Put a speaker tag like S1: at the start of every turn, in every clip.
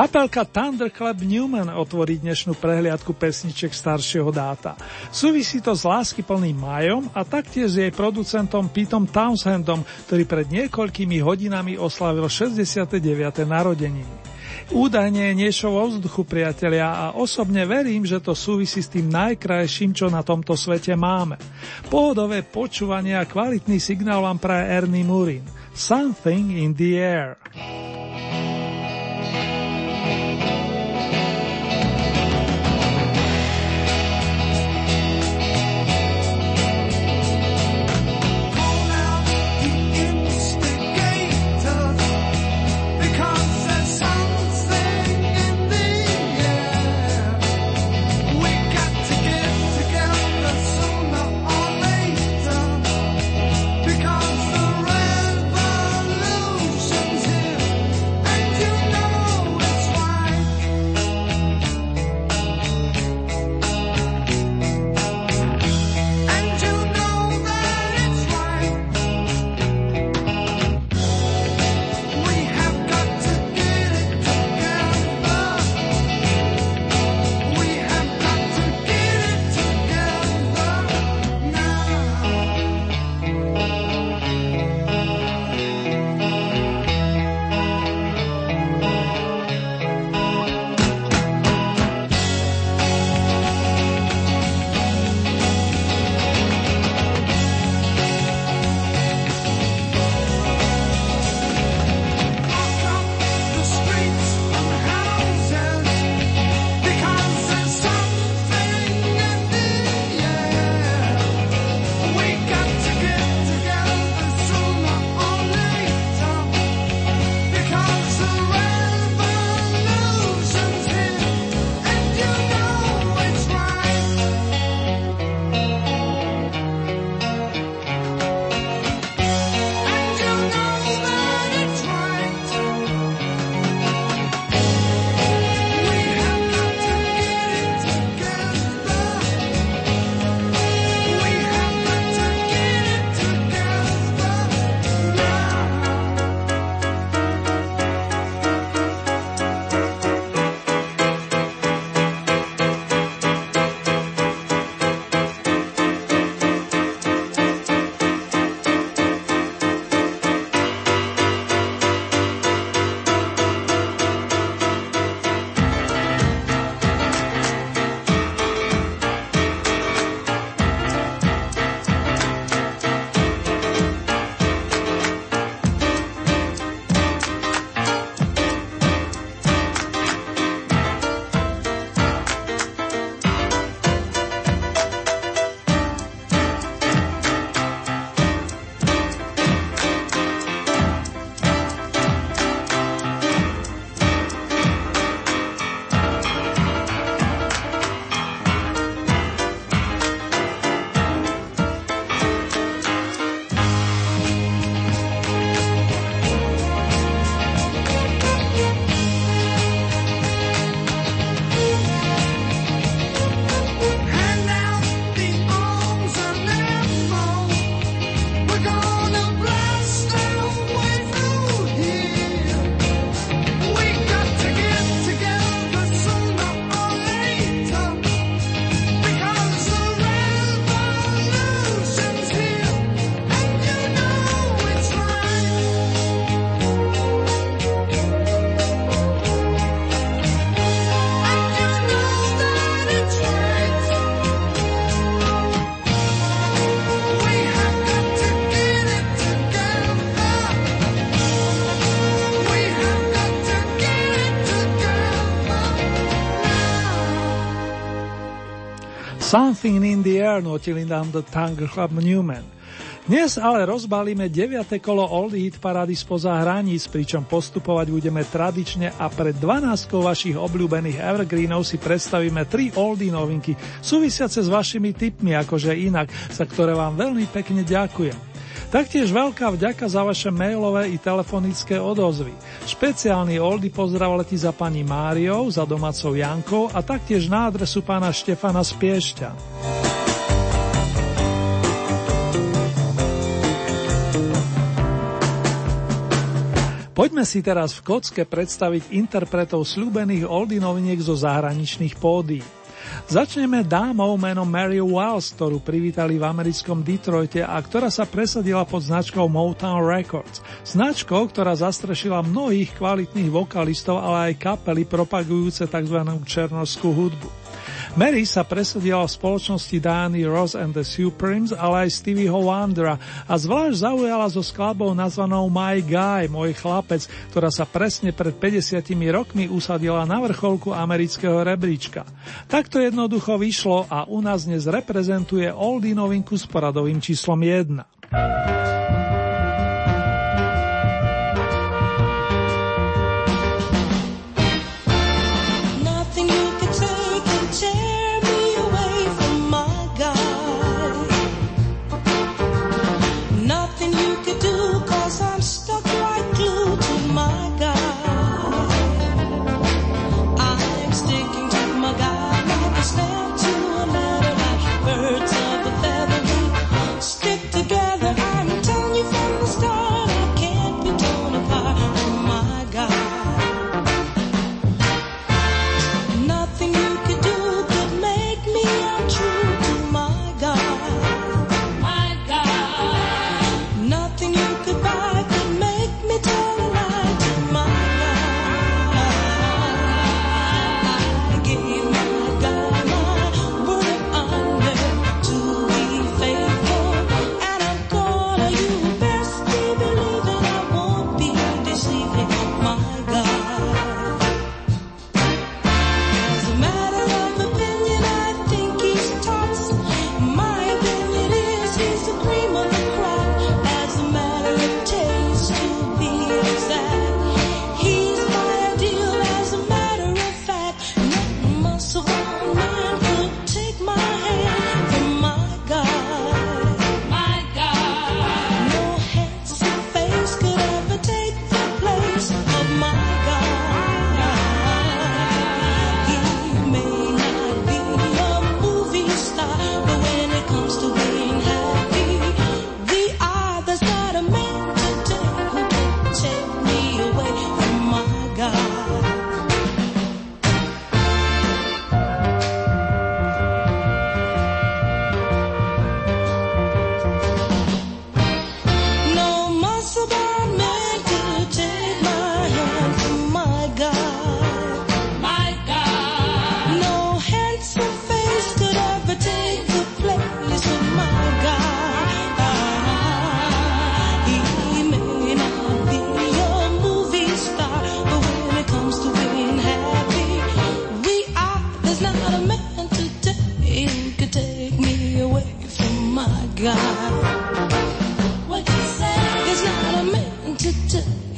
S1: Kapelka Thunderclap Newman otvorí dnešnú prehliadku pesniček staršieho dáta. Súvisí to s láskyplným Majom a taktiež s jej producentom Petom Townsendom, ktorý pred niekoľkými hodinami oslavil 69. narodeniny. Údajne je niečo vo vzduchu, priatelia, a osobne verím, že to súvisí s tým najkrajším, čo na tomto svete máme. Pohodové počúvanie a kvalitný signál vám praje Ernie Murin. Something in the air. Something in the air notili nám The Tangle Club Newman.
S2: Dnes ale rozbalíme 9. kolo Oldie Hit parády spoza hraníc, pričom postupovať budeme tradične a pred 12 vašich obľúbených Evergreenov si predstavíme tri Oldie novinky, súvisiace s vašimi tipmi, akože inak, za ktoré vám veľmi pekne ďakujem. Taktiež veľká vďaka za vaše mailové i telefonické odozvy. Špeciálny Oldy pozdrav letí za pani Máriou, za domácou Jankou a taktiež na adresu pána Štefana Spiešťa. Poďme si teraz v kocke predstaviť interpretov slúbených oldy noviniek zo zahraničných pódií. Začneme dámou menom Mary Wells, ktorú privítali v americkom Detroite a ktorá sa presadila pod značkou Motown Records. Značkou, ktorá zastrešila mnohých kvalitných vokalistov, ale aj kapely propagujúce tzv. černorskú hudbu. Mary sa presadila v spoločnosti Diany Ross and the Supremes, ale aj Stevieho Wondera a zvlášť zaujala so skladbou nazvanou My Guy, môj chlapec, ktorá sa presne pred 50 rokmi usadila na vrcholku amerického rebríčka. Takto jednoducho vyšlo a u nás dnes reprezentuje oldie novinku s poradovým číslom 1.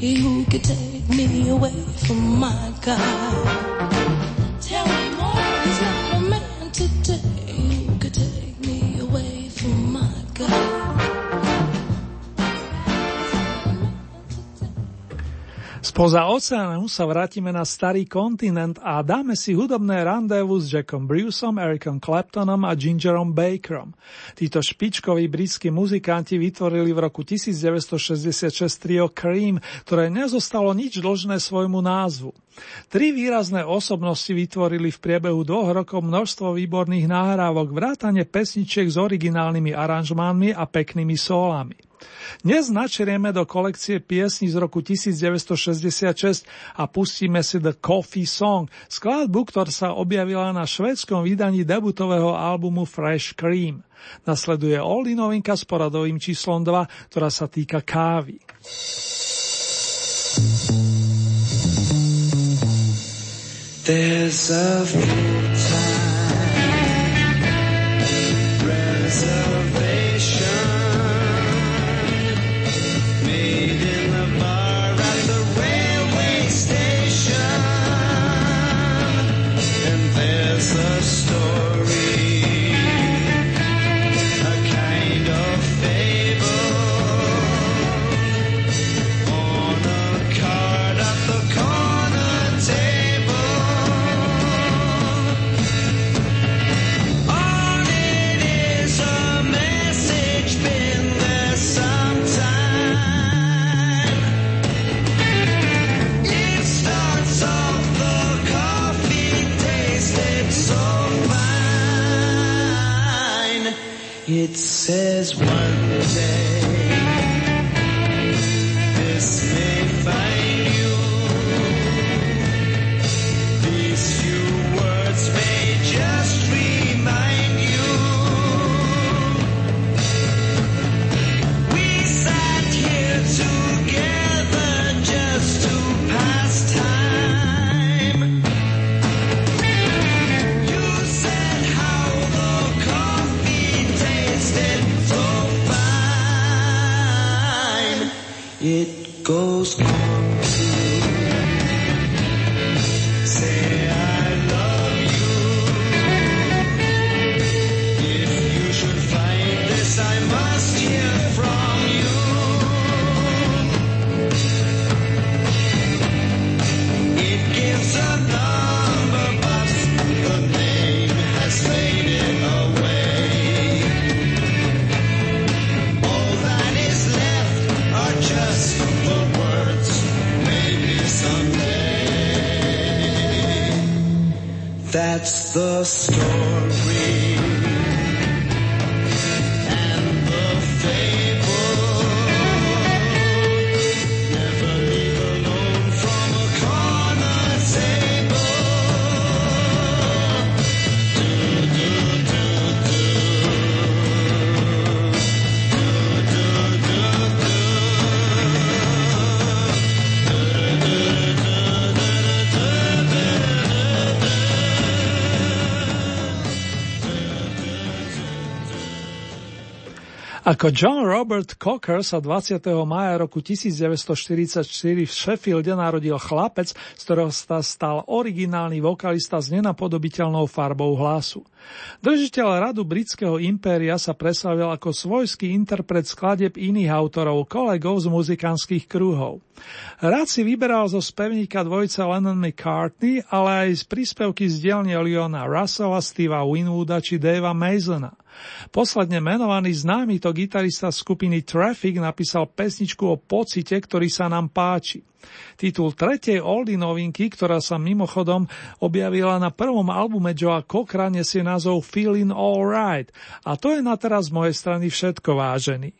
S2: Who could take me away from my God. Spoza oceánu sa vrátime na starý kontinent a dáme si hudobné randevu s Jackom Bruceom, Ericom Claptonom a Gingerom Bakerom. Títo špičkoví britskí muzikanti vytvorili v roku 1966 trio Cream, ktoré nezostalo nič dlžné svojmu názvu. Tri výrazné osobnosti vytvorili v priebehu dvoch rokov množstvo výborných nahrávok, vrátane pesničiek s originálnymi aranžmánmi a peknými solami. Dnes načerieme do kolekcie piesní z roku 1966 a pustíme si The Coffee Song, skladbu, ktorá sa objavila na švedskom vydaní debutového albumu Fresh Cream. Nasleduje Oldy novinka s poradovým číslom 2, ktorá sa týka kávy. There's a
S3: It says one.
S4: Ako John Robert Cocker sa 20. maja roku 1944 v Sheffielde narodil chlapec, z ktorého sa stal originálny vokalista s nenapodobiteľnou farbou hlasu. Držiteľ radu britského impéria sa preslavil ako svojský interpret skladeb iných autorov, kolegov z muzikánskych krúhov. Rád si vyberal zo spevníka dvojice Lennon McCartney, ale aj z príspevky z dielne Leona Russella, Steva Winwooda či Davea Masona. Posledne menovaný známy to gitarista skupiny Traffic napísal pesničku o pocite, ktorý sa nám páči. Titul tretej oldy novinky, ktorá sa mimochodom objavila na prvom albume Joea Cockra, nesie názov Feeling Alright. A to je na teraz z mojej strany všetko vážený.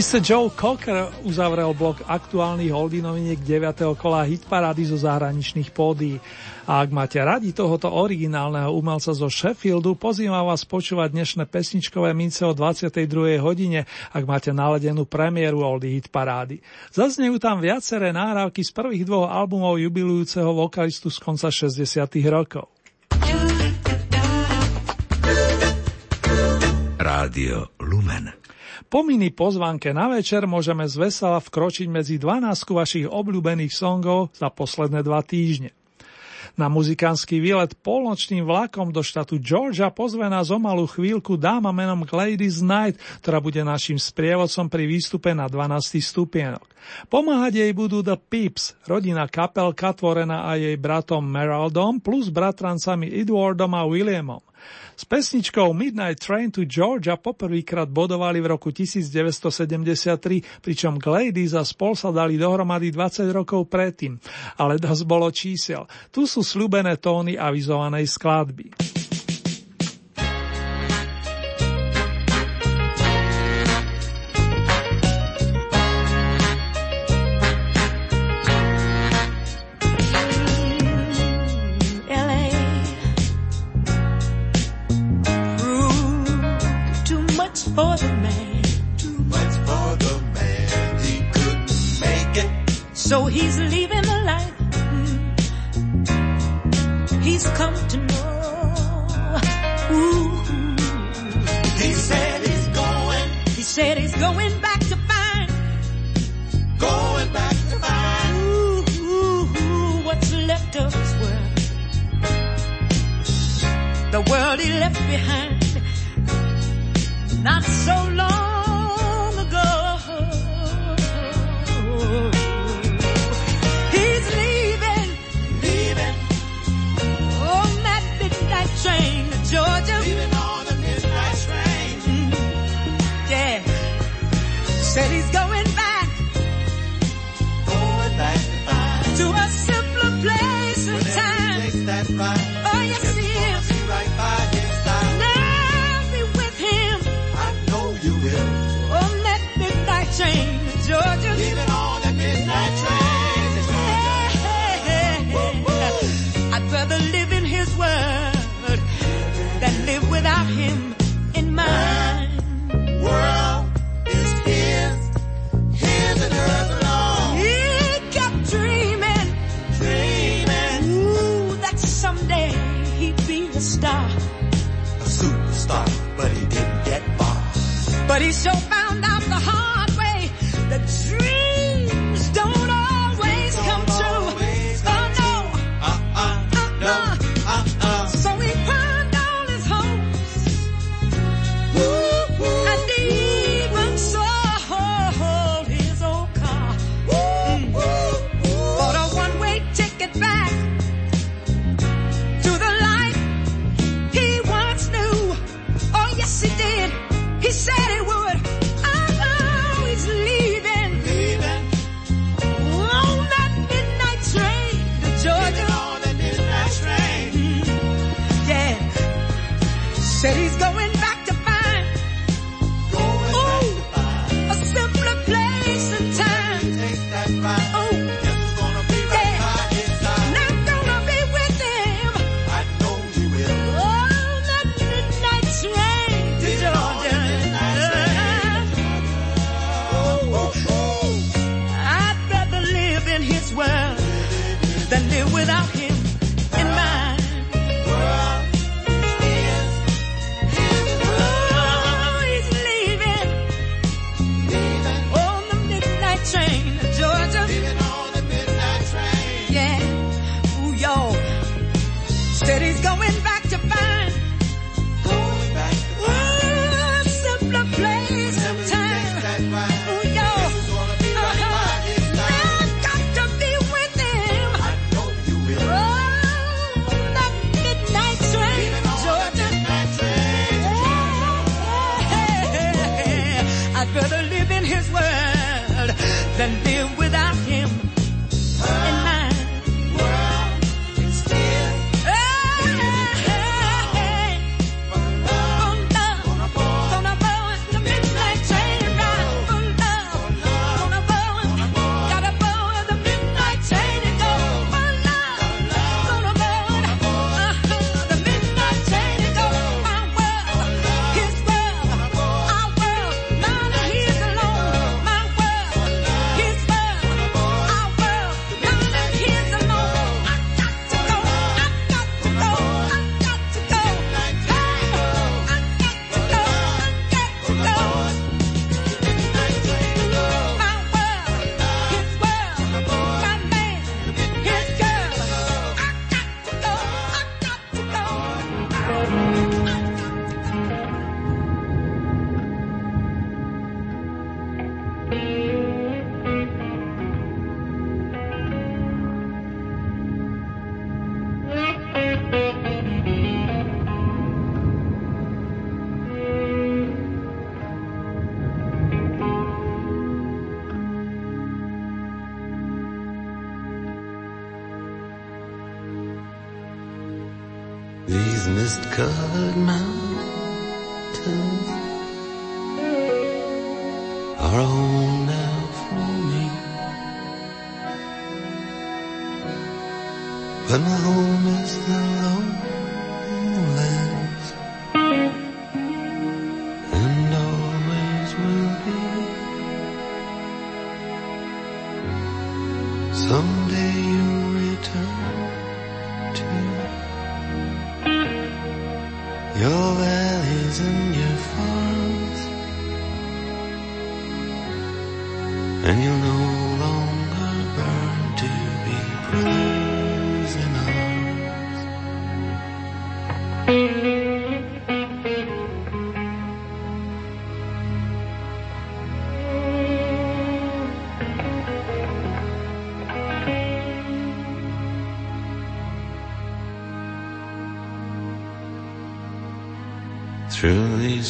S4: Mr. Joe Cocker uzavrel blok aktuálnych holdy noviniek 9. kola hitparády zo zahraničných pódií. A ak máte radi tohoto originálneho umelca zo Sheffieldu, pozývam vás počúvať dnešné pesničkové mince o 22. hodine, ak máte naladenú premiéru Oldy hitparády. Zaznejú tam viaceré náhrávky z prvých dvoch albumov jubilujúceho vokalistu z konca 60. rokov.
S5: Rádio Lumen.
S4: Po mini pozvánke na večer môžeme z vesela vkročiť medzi 12 vašich obľúbených songov za posledné dva týždne. Na muzikánsky výlet polnočným vlakom do štátu Georgia pozve nás o malú chvíľku dáma menom Gladys Knight, ktorá bude našim sprievodcom pri výstupe na 12. stupienok. Pomáhať jej budú The Peeps, rodina kapelka tvorená aj jej bratom Meraldom plus bratrancami Edwardom a Williamom. S pesničkou Midnight Train to Georgia poprvýkrát bodovali v roku 1973, pričom Gladys a spol sa dali dohromady 20 rokov predtým, ale dosť bolo čísel. Tu sú slúbené tóny avizovanej skladby.
S6: So he's leaving the life mm. he's come to know. Ooh.
S7: He said he's going.
S6: He said he's going back to find.
S7: Going back to find.
S6: Ooh, ooh, ooh, what's left of his world. The world he left behind not so long ago. He's leaving,
S7: leaving on that midnight train to
S6: Georgia. Leaving on the midnight train. Mm-hmm. Yeah, said he's going.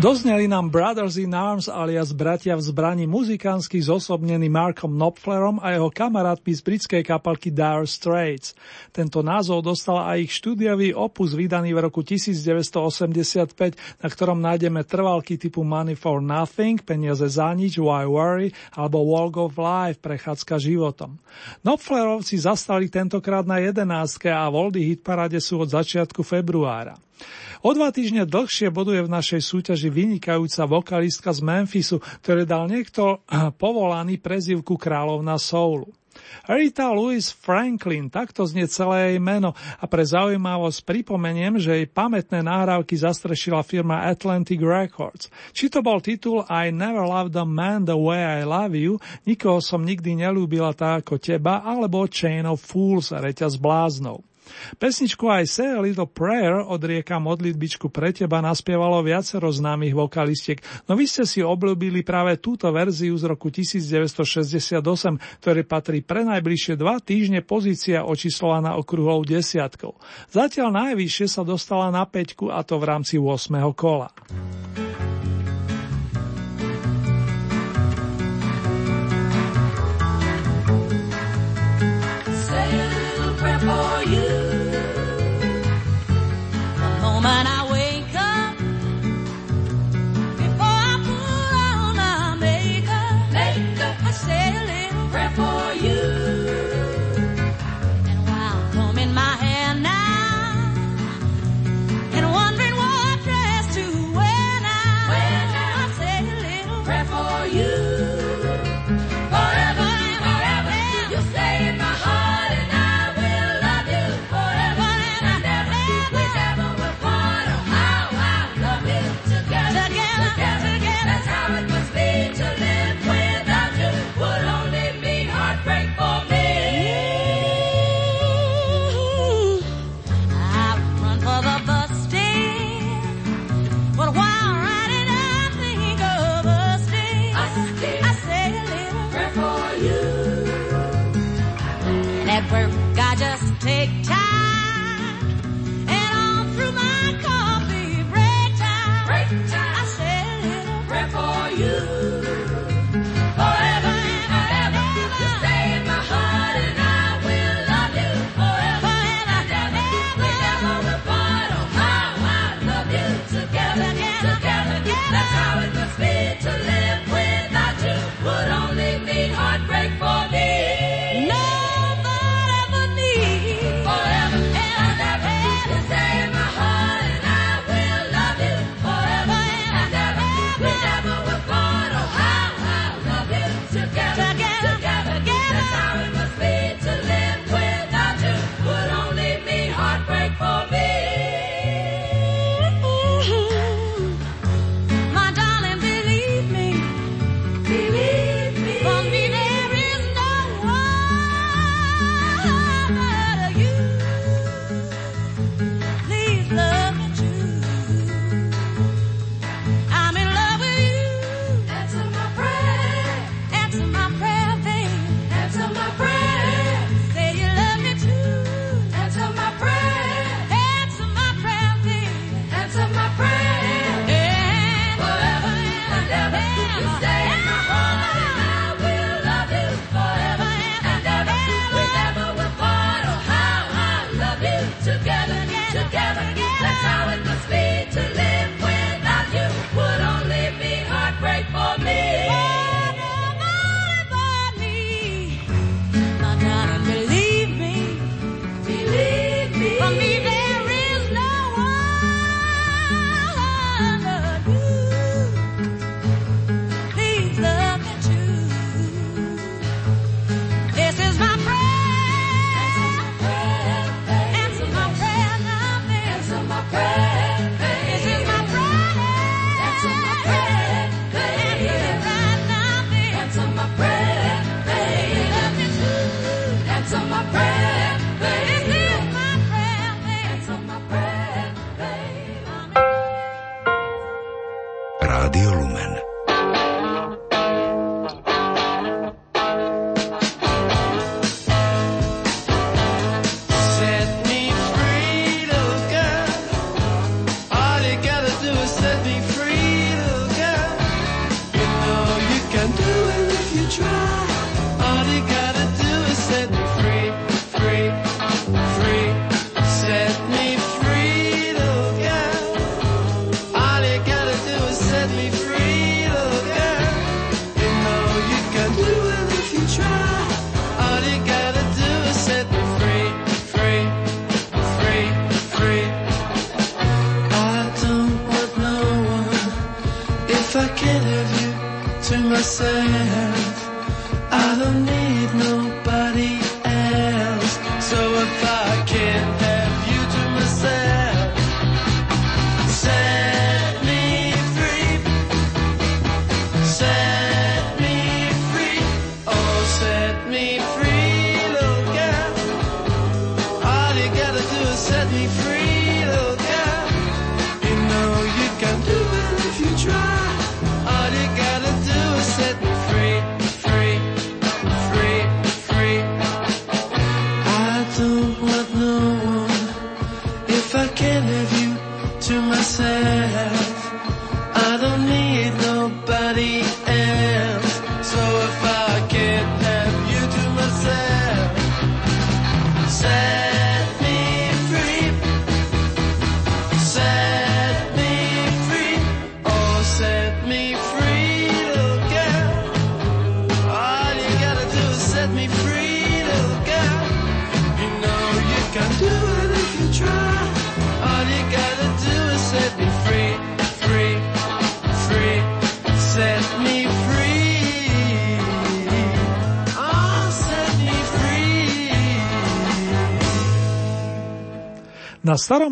S8: Dozneli nám Brothers in Arms alias bratia v zbrani muzikánsky zosobnený Markom Knopflerom a jeho kamarátmi z britskej kapalky Dire Straits. Tento názov dostal aj ich štúdiový opus vydaný v roku 1985, na ktorom nájdeme trvalky typu Money for Nothing, peniaze za nič, Why Worry alebo Walk of Life, prechádzka životom. Knopflerovci zastali tentokrát na jedenáctke a voldy hitparade sú od začiatku februára. O dva týždne dlhšie boduje v našej súťaži vynikajúca vokalistka z Memphisu, ktorý dal niekto povolaný prezivku kráľovna soulu. Rita Louise Franklin, takto znie celé jej meno a pre zaujímavosť pripomeniem, že jej pamätné nahrávky zastrešila firma Atlantic Records. Či to bol titul I Never Loved a Man the Way I Love You, nikoho som nikdy nelúbila tak ako teba, alebo Chain of Fools, reťaz bláznov. Pesničku aj Say a Little Prayer od rieka modlitbičku pre teba naspievalo viacero známych vokalistiek, no vy ste si obľúbili práve túto verziu z roku 1968, ktorý patrí pre najbližšie dva týždne pozícia očíslovaná okruhov desiatkou. Zatiaľ najvyššie sa dostala na peťku a to v rámci 8. kola.
S4: take time.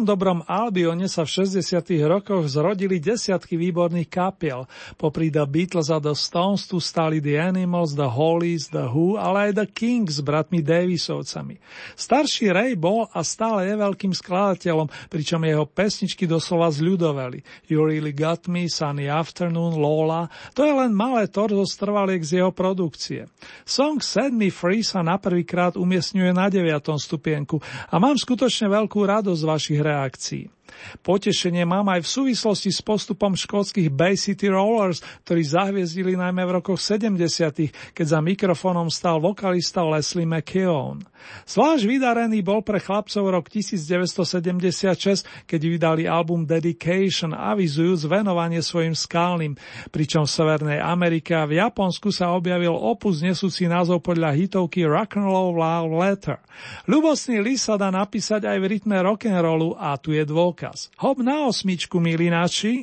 S4: Dobrom Albione sa v 60. rokoch zrodili desiatky výborných kapiel. Popri The Beatles a The Stones tu stali The Animals, The Hollies, The Who, ale aj The Kings s bratmi Davisovcami. Starší Ray bol a stále je veľkým skladateľom, pričom jeho pesničky doslova zľudoveli. You Really Got Me, Sunny Afternoon, Lola, to je len malé torzo z trvaliek z jeho produkcie. Song Set Me Free sa na prvýkrát umiestňuje na 9. stupienku a mám skutočne veľkú radosť z vašich reakcií reakcií. Potešenie mám aj v súvislosti s postupom škótskych Bay City Rollers, ktorí zahviezdili najmä v rokoch 70., keď za mikrofónom stal vokalista Leslie McKeown. Zvlášť vydarený bol pre chlapcov rok 1976, keď vydali album Dedication, avizujúc venovanie svojim skálnym, pričom v Severnej Amerike a v Japonsku sa objavil opus nesúci názov podľa hitovky Rock'n'Roll Love Letter. Ľubosný list sa dá napísať aj v rytme rock'n'rollu a tu je dôkaz. Hop na osmičku, milí naši.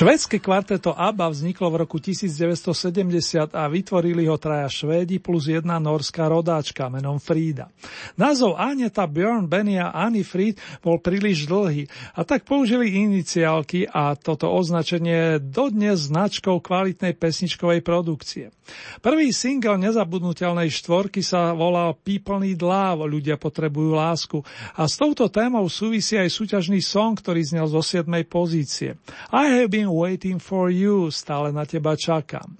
S4: Švédske kvarteto ABBA vzniklo v roku 1970 a vytvorili ho traja Švédi plus jedna norská rodáčka menom Frida. Názov Aneta Björn, Benny Annie Fried bol príliš dlhý a tak použili iniciálky a toto označenie je dodnes značkou kvalitnej pesničkovej produkcie. Prvý single nezabudnutelnej štvorky sa volal People Need Love, ľudia potrebujú lásku a s touto témou súvisí aj súťažný song, ktorý znel zo 7. pozície. I have been waiting for you, stále na teba čakám.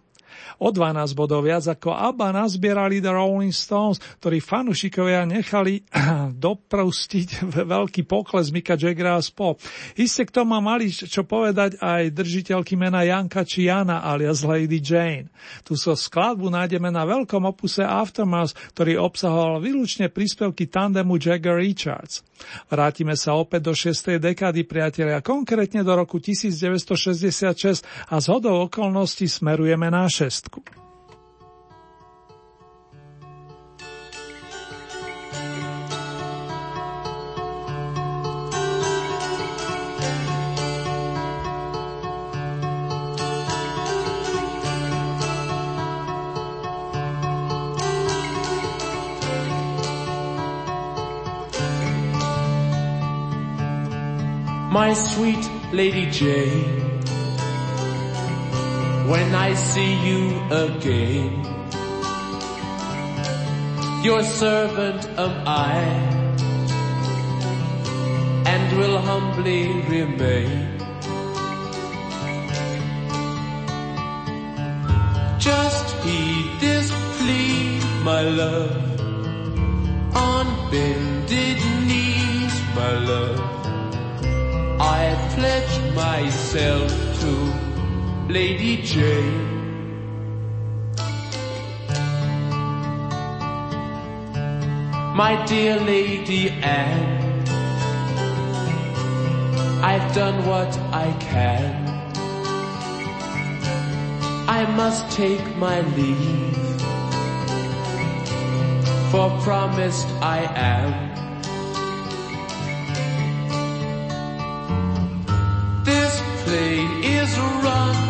S4: O 12 bodov viac ako ABBA nazbierali The Rolling Stones, ktorí fanušikovia nechali doprostiť veľký pokles Mika Jaggera a spol. Isté k tomu mali čo povedať aj držiteľky mena Janka či Jana alias Lady Jane. Tu so skladbu nájdeme na veľkom opuse Aftermath, ktorý obsahoval výlučne príspevky tandemu Jagger Richards. Vrátime sa opäť do 6. dekády priatelia, konkrétne do roku 1966 a z hodou okolností smerujeme na šestku.
S9: My sweet Lady Jane. When I see you again, your servant am I, and will humbly remain. Just heed this plea, my love, on bended knees, my love. I pledge myself to Lady Jane. My dear Lady Anne, I've done what I can. I must take my leave, for promised I am. This plane is run,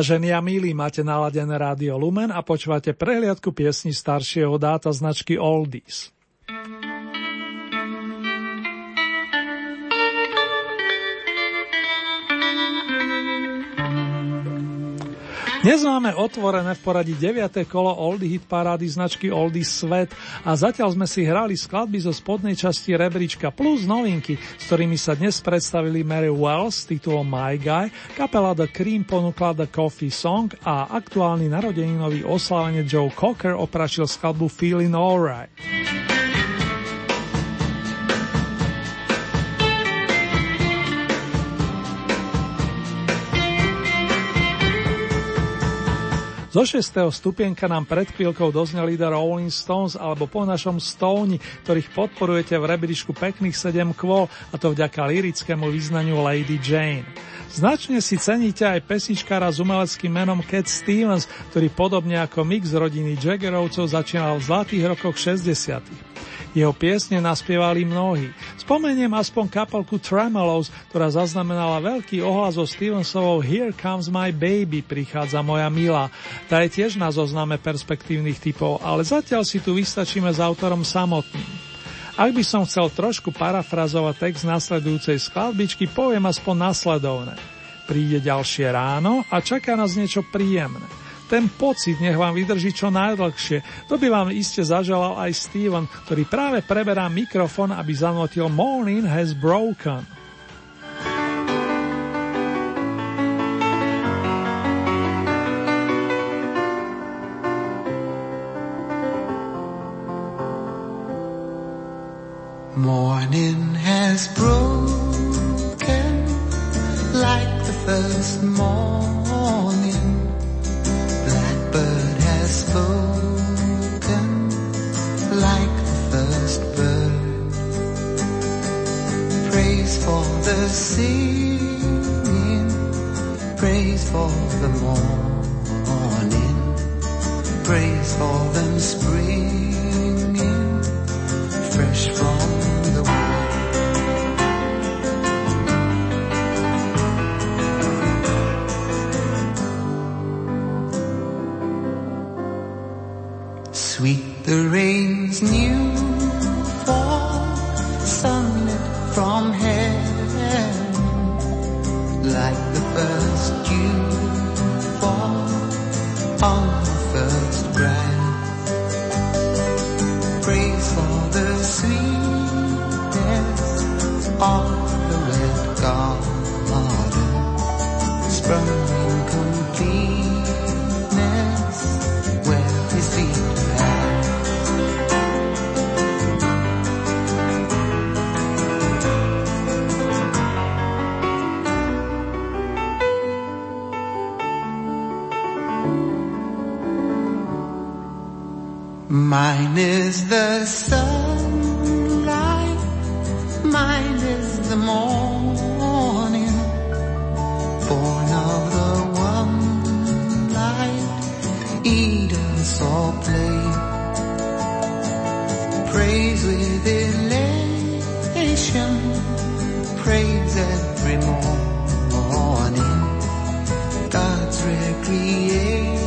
S4: Vážení a milí, máte naladené rádio Lumen a počúvate prehliadku piesni staršieho dáta značky Oldies. Dnes máme otvorené v poradí 9. kolo Oldie Hit parády značky Oldie Svet a zatiaľ sme si hrali skladby zo spodnej časti rebríčka plus novinky, s ktorými sa dnes predstavili Mary Wells s titulom My Guy, kapela The Cream ponúkla The Coffee Song a aktuálny narodeninový oslávenie Joe Cocker opračil skladbu Feeling Alright. Zo šestého stupienka nám pred chvíľkou dozneli The Rolling Stones alebo po našom Stone, ktorých podporujete v rebríšku pekných 7 kvôl a to vďaka lirickému význaniu Lady Jane. Značne si ceníte aj pesničkára s umeleckým menom Cat Stevens, ktorý podobne ako mix rodiny Jaggerovcov začínal v zlatých rokoch 60. Jeho piesne naspievali mnohí. Spomeniem aspoň kapelku Tremolos, ktorá zaznamenala veľký ohlas o Stevensovou Here Comes My Baby, prichádza moja milá. Tá je tiež na zozname perspektívnych typov, ale zatiaľ si tu vystačíme s autorom samotným. Ak by som chcel trošku parafrazovať text nasledujúcej skladbičky, poviem aspoň nasledovné. Príde ďalšie ráno a čaká nás niečo príjemné. Ten pocit nech vám vydrží čo najdlhšie. To by vám iste zaželal aj Steven, ktorý práve preberá mikrofon, aby zanotil Morning has broken.
S10: Morning has broken like the first morning. Praise for the singing, praise for the morning, praise for them springing fresh from the. Sweet the rain's new play. Praise with elation, praise every morning, God's recreation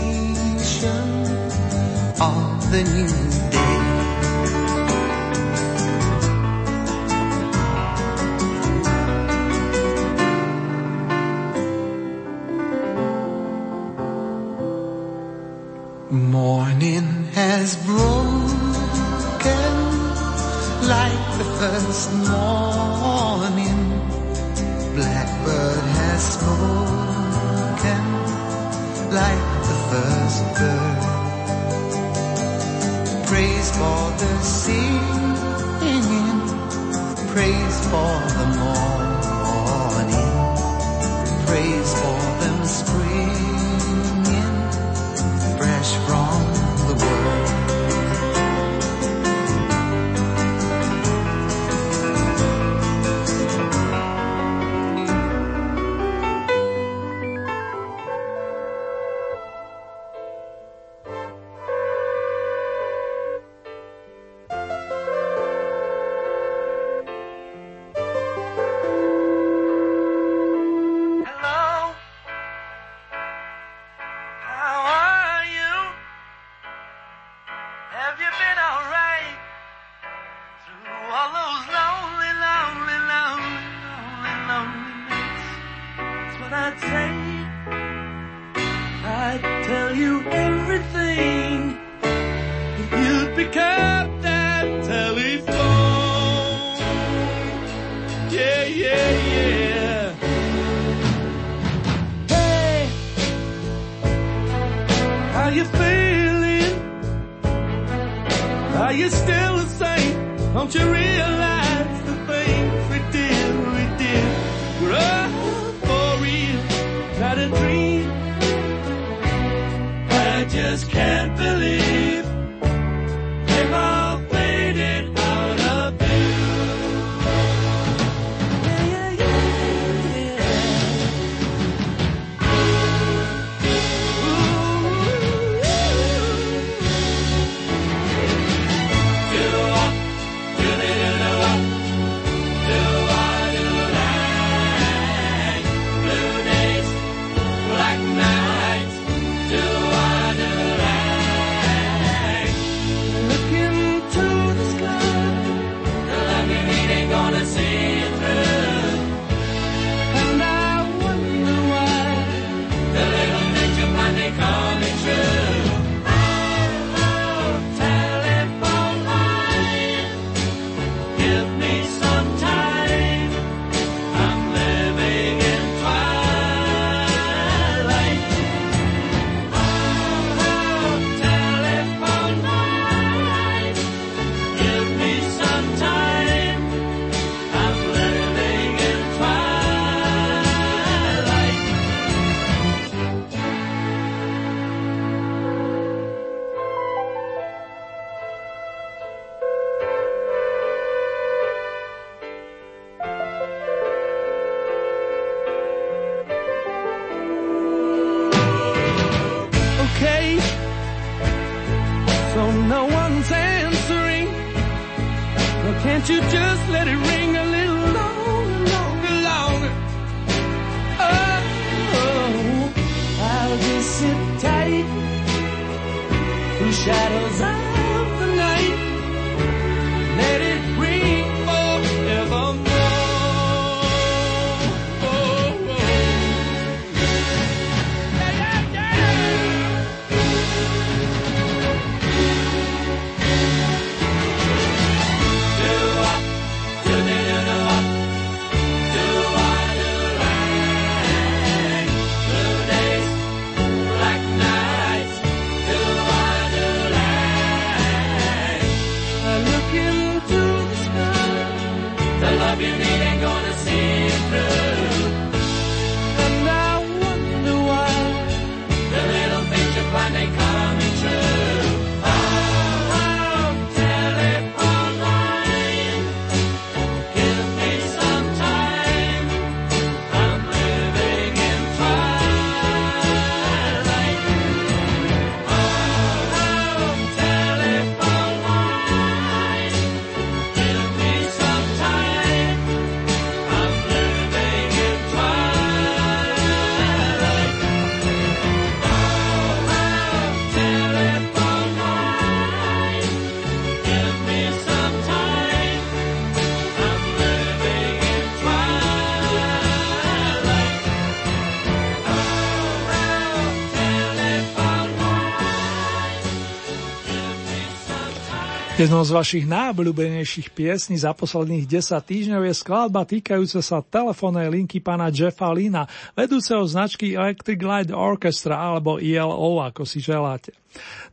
S4: Jednou z vašich najobľúbenejších piesní za posledných 10 týždňov je skladba týkajúca sa telefónnej linky pána Jeffa Lina, vedúceho značky Electric Light Orchestra alebo ELO, ako si želáte.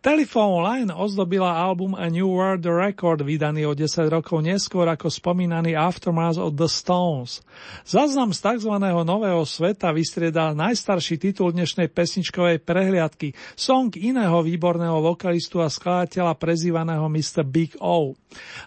S4: Telephone Line ozdobila album A New World Record, vydaný o 10 rokov neskôr ako spomínaný Aftermath of the Stones. Záznam z tzv. nového sveta vystriedal najstarší titul dnešnej pesničkovej prehliadky, song iného výborného vokalistu a skladateľa prezývaného Mr. Big O.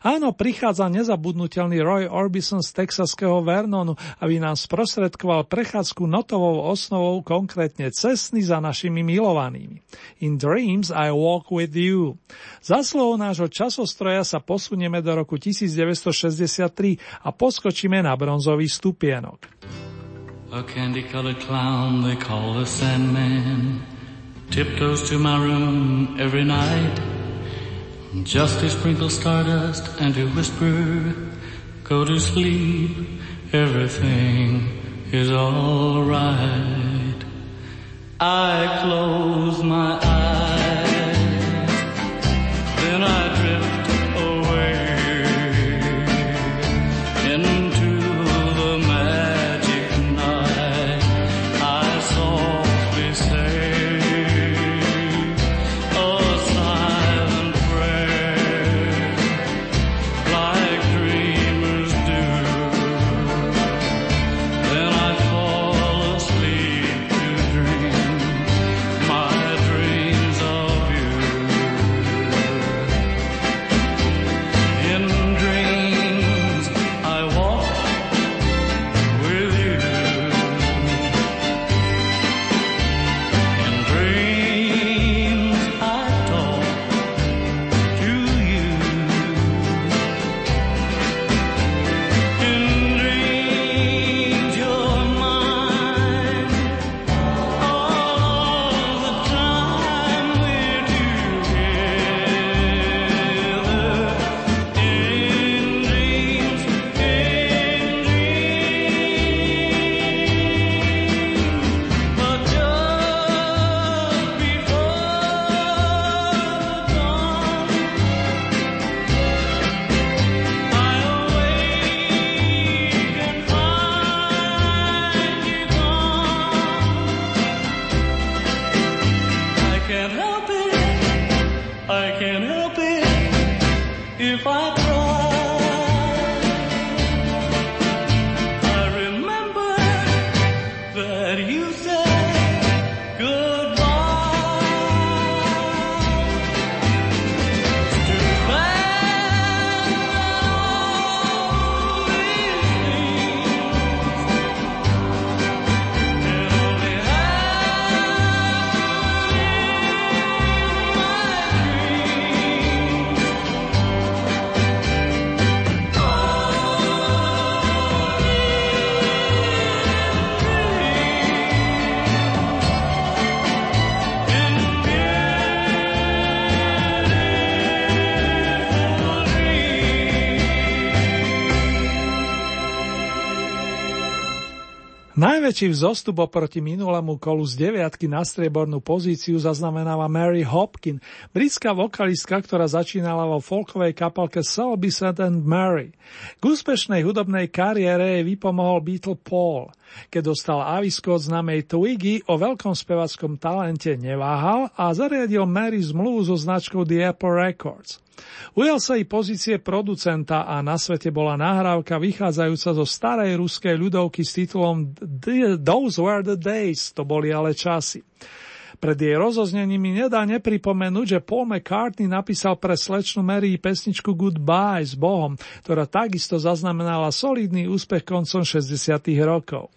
S4: Áno, prichádza nezabudnutelný Roy Orbison z texaského Vernonu, aby nám sprostredkoval prechádzku notovou osnovou, konkrétne cestny za našimi milovanými. In Dreams I Walk With You. Za slovo nášho časostroja sa posunieme do roku 1963 a poskočíme na bronzový stupienok.
S11: A candy-colored clown they call the Sandman tiptoes to my room every night just to sprinkle stardust and to whisper, "Go to sleep, everything is all right." I close my eyes,
S12: Najväčší vzostup oproti minulému kolu z deviatky na striebornú pozíciu zaznamenáva Mary Hopkin, britská vokalistka, ktorá začínala vo folkovej kapelke Selby St. and Mary. K úspešnej hudobnej kariére jej vypomohol Beatle Paul. Keď dostal avisko od znamej Twiggy, o veľkom spevackom talente neváhal a zariadil Mary zmluvu so značkou The Apple Records. Ujal sa i pozície producenta a na svete bola nahrávka vychádzajúca zo starej ruskej ľudovky s titulom Those were the days, to boli ale časy. Pred jej rozoznením mi nedá nepripomenúť, že Paul McCartney napísal pre slečnu Mary pesničku Goodbye s Bohom, ktorá takisto zaznamenala solidný úspech koncom 60. rokov.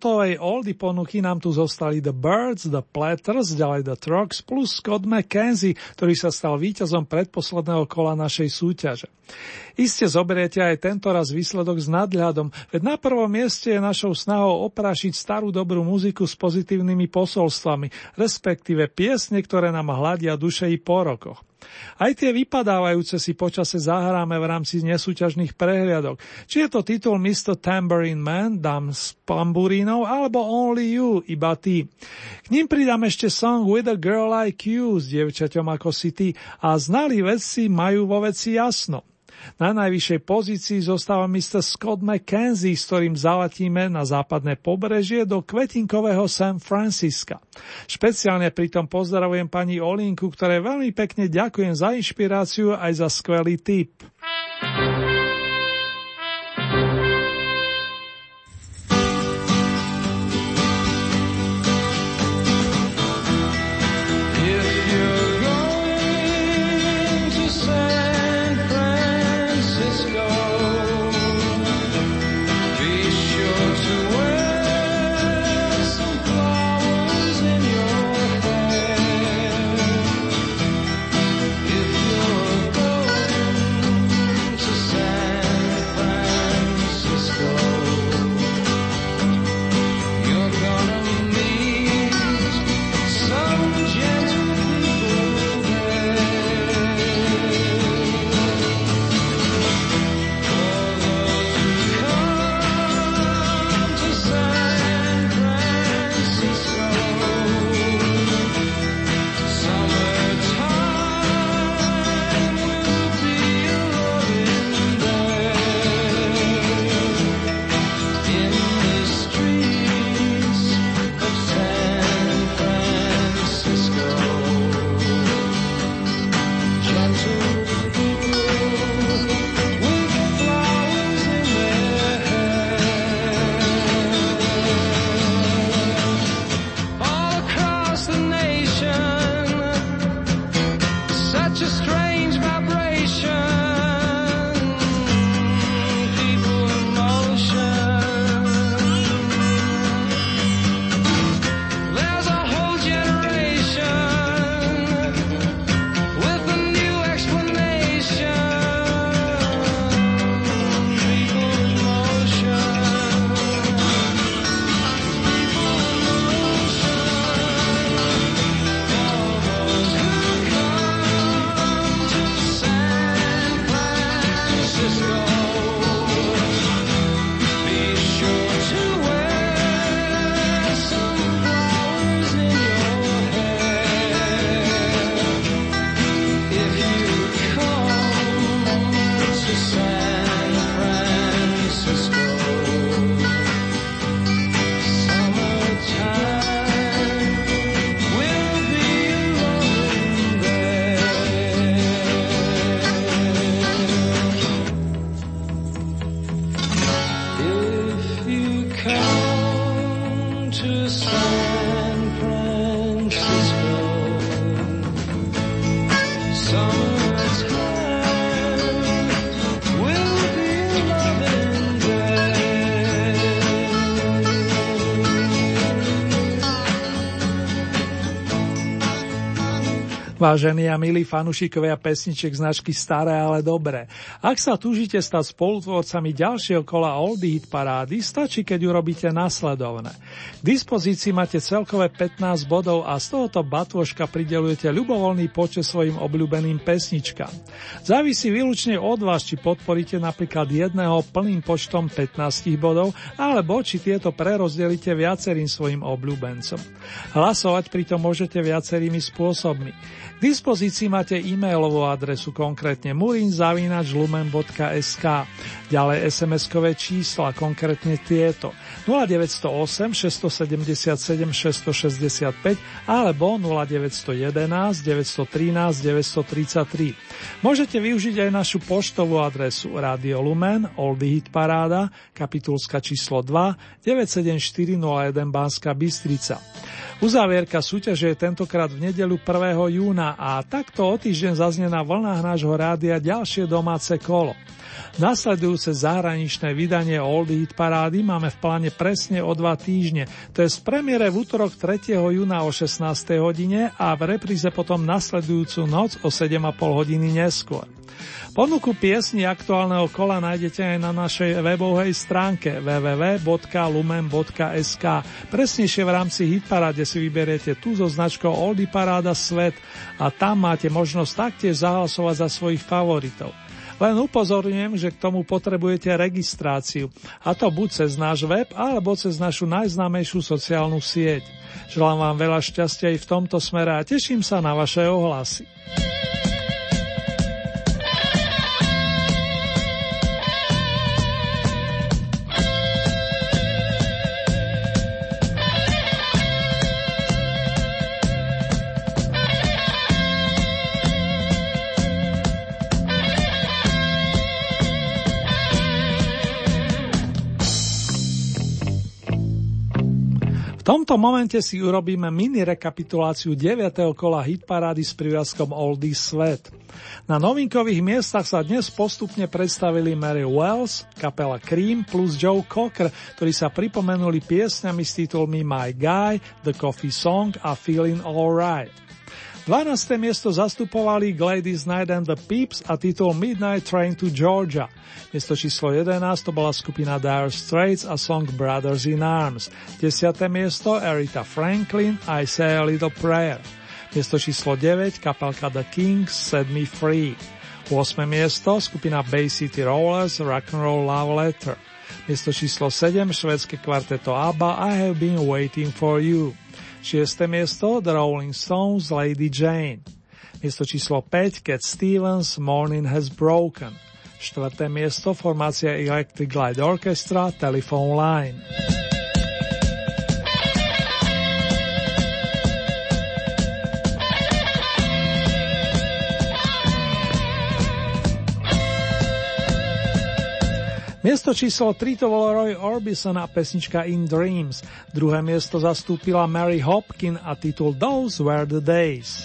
S13: Notovej oldy ponuky nám tu zostali The Birds, The Platters, ďalej The Trucks plus Scott McKenzie, ktorý sa stal víťazom predposledného kola našej súťaže. Iste zoberiete aj tento raz výsledok s nadľadom, veď na prvom mieste je našou snahou oprášiť starú dobrú muziku s pozitívnymi posolstvami, respektíve piesne, ktoré nám hľadia duše i po rokoch. Aj tie vypadávajúce si počase zahráme v rámci nesúťažných prehliadok. Či je to titul Mr. Tambourine Man, dám s pamburínov, alebo Only You, iba ty. K ním pridám ešte song With a Girl Like You s dievčaťom ako si ty a znali vedci majú vo veci jasno. Na najvyššej pozícii zostáva Mr. Scott McKenzie, s ktorým zaletíme na západné pobrežie do kvetinkového San Francisca. Špeciálne pritom pozdravujem pani Olinku, ktoré veľmi pekne ďakujem za inšpiráciu aj za skvelý tip. Vážení a milí fanúšikovia pesniček značky Staré, ale dobré. Ak sa túžite stať spolutvorcami ďalšieho kola Oldie Hit parády, stačí, keď urobíte nasledovné. K dispozícii máte celkové 15 bodov a z tohoto batôžka pridelujete ľubovoľný počet svojim obľúbeným pesničkám. Závisí výlučne od vás, či podporíte napríklad jedného plným počtom 15 bodov, alebo či tieto prerozdelíte viacerým svojim obľúbencom. Hlasovať pritom môžete viacerými spôsobmi. Dispozícii máte e-mailovú adresu konkrétne murinzavinačlumen.sk Ďalej SMS-kové čísla, konkrétne tieto 0908 677 665 alebo 0911 913 933. Môžete využiť aj našu poštovú adresu Radio Lumen, Oldy Hit Paráda, kapitulska číslo 2, 97401 Banska Bystrica.
S4: Uzávierka súťaže je tentokrát v nedelu 1. júna a takto o týždeň zaznie na vlnách nášho rádia ďalšie domáce kolo. Nasledujúce zahraničné vydanie Old Hit parády máme v pláne presne o dva týždne. To je z premiére v útorok 3. júna o 16. hodine a v repríze potom nasledujúcu noc o 7,5 hodiny neskôr. Ponuku piesni aktuálneho kola nájdete aj na našej webovej stránke www.lumen.sk. Presnejšie v rámci Hitparáde si vyberiete tú so značkou Oldie Paráda Svet a tam máte možnosť taktiež zahlasovať za svojich favoritov. Len upozorňujem, že k tomu potrebujete registráciu, a to buď cez náš web, alebo cez našu najznámejšiu sociálnu sieť. Želám vám veľa šťastia aj v tomto smere a teším sa na vaše ohlasy. Tomto momente si urobíme mini rekapituláciu 9. kola hitparády s prívazkom Oldie Svet. Na novinkových miestach sa dnes postupne predstavili Mary Wells, kapela Cream plus Joe Cocker, ktorí sa pripomenuli piesňami s titulmi My Guy, The Coffee Song a Feeling Alright. 12. miesto zastupovali Gladys Knight and the Peeps a titul Midnight Train to Georgia. Miesto číslo 11 to bola skupina Dire Straits a song Brothers in Arms. 10. miesto Erita Franklin I Say a Little Prayer. Miesto číslo 9 kapelka The Kings Set Me Free. 8. miesto skupina Bay City Rollers Rock and Roll Love Letter. Miesto číslo 7 švedské kvarteto ABBA I Have Been Waiting for You. Šieste miesto The Rolling Stones Lady Jane. Miesto číslo 5 Cat Stevens Morning Has Broken. Štvrté miesto formácia Electric Light Orchestra Telephone Line. Miesto číslo 3 to bol Roy Orbison a pesnička In Dreams. Druhé miesto zastúpila Mary Hopkin a titul Those Were the Days.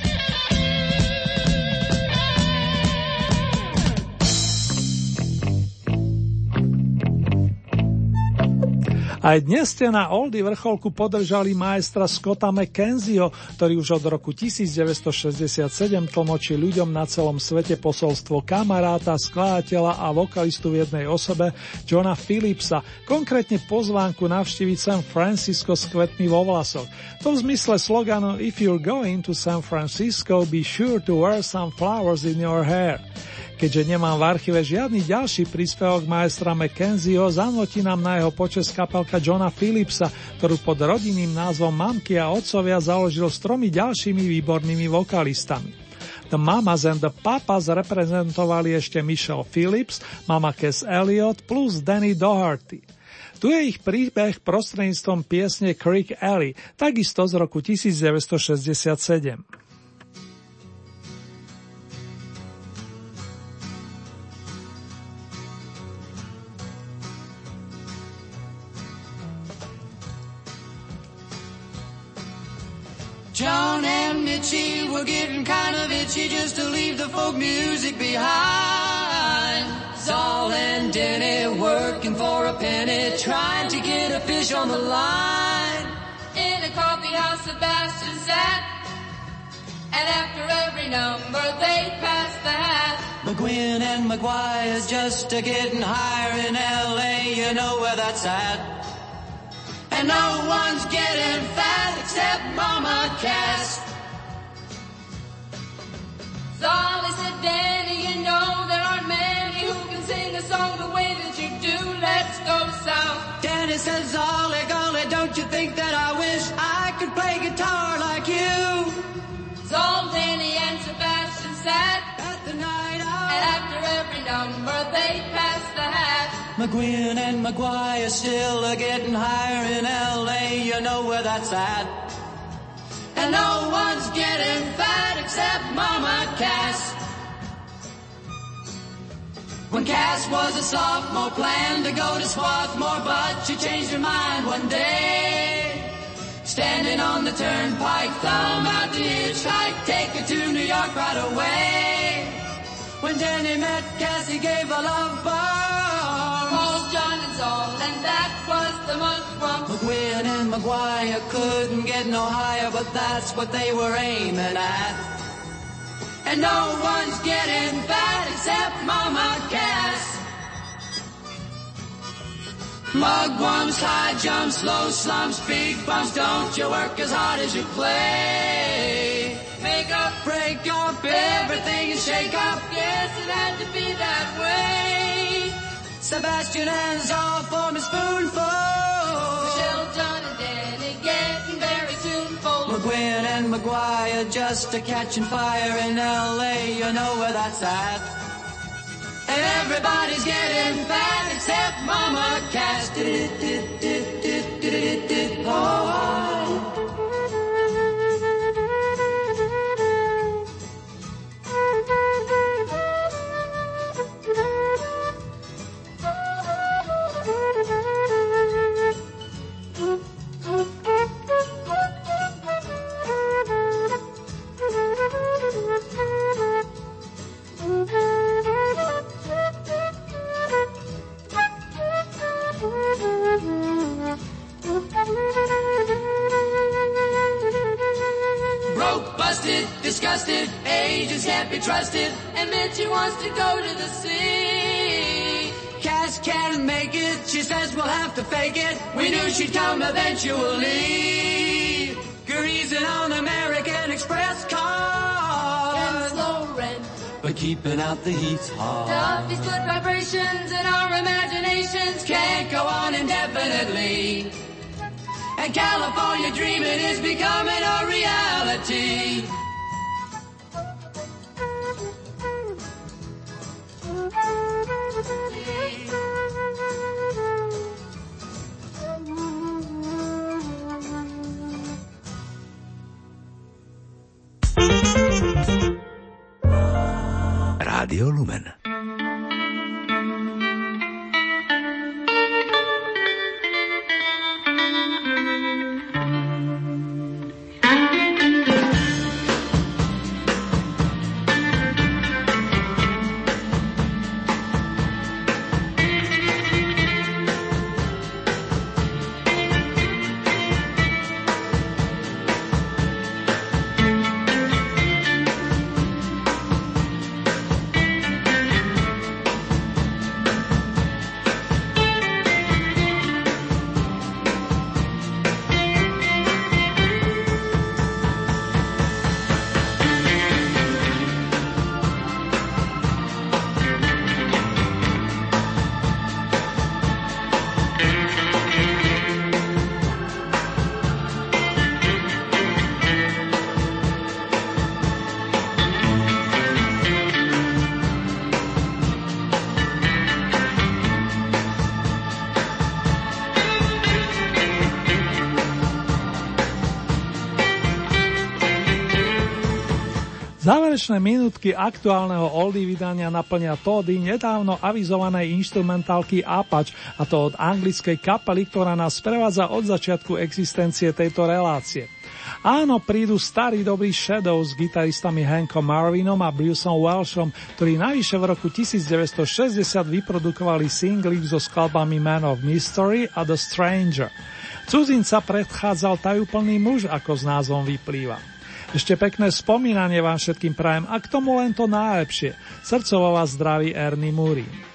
S4: Aj dnes ste na Oldy vrcholku podržali maestra Scotta McKenzieho, ktorý už od roku 1967 tlmočí ľuďom na celom svete posolstvo kamaráta, skladateľa a vokalistu v jednej osobe Johna Phillipsa, konkrétne pozvánku navštíviť San Francisco s kvetmi vo vlasoch. To v zmysle sloganu If you're going to San Francisco, be sure to wear some flowers in your hair. Keďže nemám v archíve žiadny ďalší príspevok maestra McKenzieho, zanotí nám na jeho počas kapelka Johna Phillipsa, ktorú pod rodinným názvom Mamky a otcovia založil s tromi ďalšími výbornými vokalistami. The Mamas and the Papas reprezentovali ešte Michelle Phillips, Mama Cass Elliot plus Danny Doherty. Tu je ich príbeh prostredníctvom piesne Creek Alley, takisto z roku 1967.
S7: John and Mitchie were getting kind of itchy just to leave the folk music behind. Saul and Denny working for a penny, trying to get a fish on the line.
S8: In a coffee house, Sebastian sat, and after every number they passed the hat.
S7: McGuinn and McGuire's just a getting higher in L.A., you know where that's at. And no one's getting fat except Mama Cass.
S8: Solly said, Danny, you know there aren't many who can sing a song the way that you do. Let's go south.
S7: Danny says, Ollie, golly, don't you think that I wish I could play guitar like you?
S8: So Danny and Sebastian sat
S7: at the night out.
S8: And after every number they passed the hat.
S7: McGuinn and McGuire still are getting higher in LA, you know where that's at. And no one's getting fat except Mama Cass. When Cass was a sophomore, planned to go to Swarthmore, but she changed her mind one day. Standing on the turnpike, thumb out the hitchhike, take her to New York right away. When Jenny met Cassie, gave a love bomb.
S8: And that was the mugwump.
S7: McGuinn and McGuire couldn't get no higher, but that's what they were aiming at. And no one's getting fat except Mama Cass. Mugwumps, high jumps, low slumps, big bumps. Don't you work as hard as you play. Make up, break up, everything and shake up.
S8: Yes, it had to be that way.
S7: Sebastian and Zal form a spoonful.
S8: Michelle, John, and Danny getting very tuneful.
S7: McGuinn and McGuire just a catching fire in L.A. You know where that's at. And everybody's getting fat except Mama Cass. Oh, disgusted, agents can't be trusted.
S8: and she wants to go to the sea.
S7: Cass can't make it, she says we'll have to fake it. We knew she'd come eventually. Greasing on American Express
S8: And
S7: cars.
S8: slow rent.
S7: But keeping out the heat's hard.
S8: These good vibrations and our imaginations
S7: Can't go on indefinitely. And California dreaming is becoming a reality.
S5: Rádio Lumen.
S4: Záverečné minútky aktuálneho oldie vydania naplnia tódy nedávno avizovanej instrumentálky Apač, a to od anglickej kapely, ktorá nás sprevádza od začiatku existencie tejto relácie. Áno, prídu starí dobrí Shadows s gitaristami Hankom Marvinom a Bruceom Welshom, ktorí navyše v roku 1960 vyprodukovali singly so skladbami Man of Mystery a The Stranger. Cudzinca predchádzal tajúplný muž, ako s názvom vyplýva. Ešte pekné spomínanie vám všetkým prajem a k tomu len to najlepšie. Srdcovo vás zdraví Ernie Muri.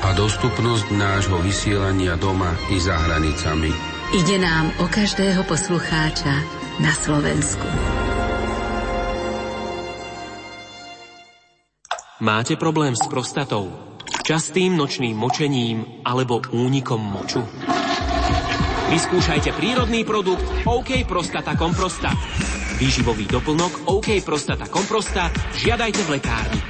S14: a dostupnosť nášho vysielania doma i za hranicami.
S15: Ide nám o každého poslucháča na Slovensku.
S16: Máte problém s prostatou, častým nočným močením alebo únikom moču? Vyskúšajte prírodný produkt OK Prostata Komprosta. Výživový doplnok OK Prostata Komprosta žiadajte v lekárni.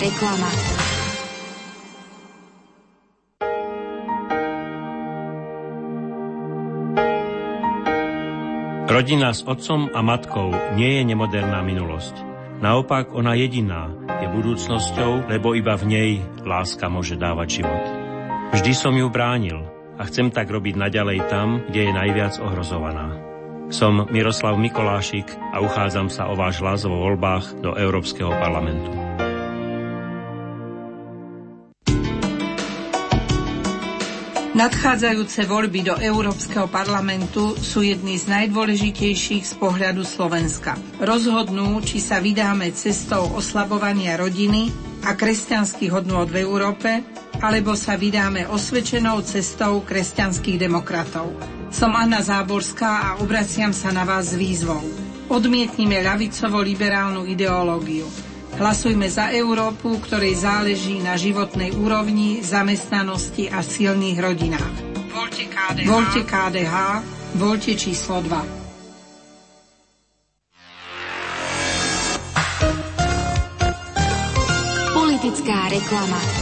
S17: Reklama.
S18: Rodina s otcom a matkou nie je nemoderná minulosť. Naopak ona jediná je budúcnosťou, lebo iba v nej láska môže dávať život. Vždy som ju bránil a chcem tak robiť naďalej tam, kde je najviac ohrozovaná. Som Miroslav Mikolášik a uchádzam sa o váš hlas vo voľbách do Európskeho parlamentu.
S19: Nadchádzajúce voľby do Európskeho parlamentu sú jedny z najdôležitejších z pohľadu Slovenska. Rozhodnú, či sa vydáme cestou oslabovania rodiny a kresťanských hodnôt v Európe, alebo sa vydáme osvedčenou cestou kresťanských demokratov. Som Anna Záborská a obraciam sa na vás s výzvou. Odmietnime ľavicovo-liberálnu ideológiu. Hlasujme za Európu, ktorej záleží na životnej úrovni, zamestnanosti a silných rodinách. Voľte KDH, voľte, KDH, voľte číslo 2.
S17: Politická reklama.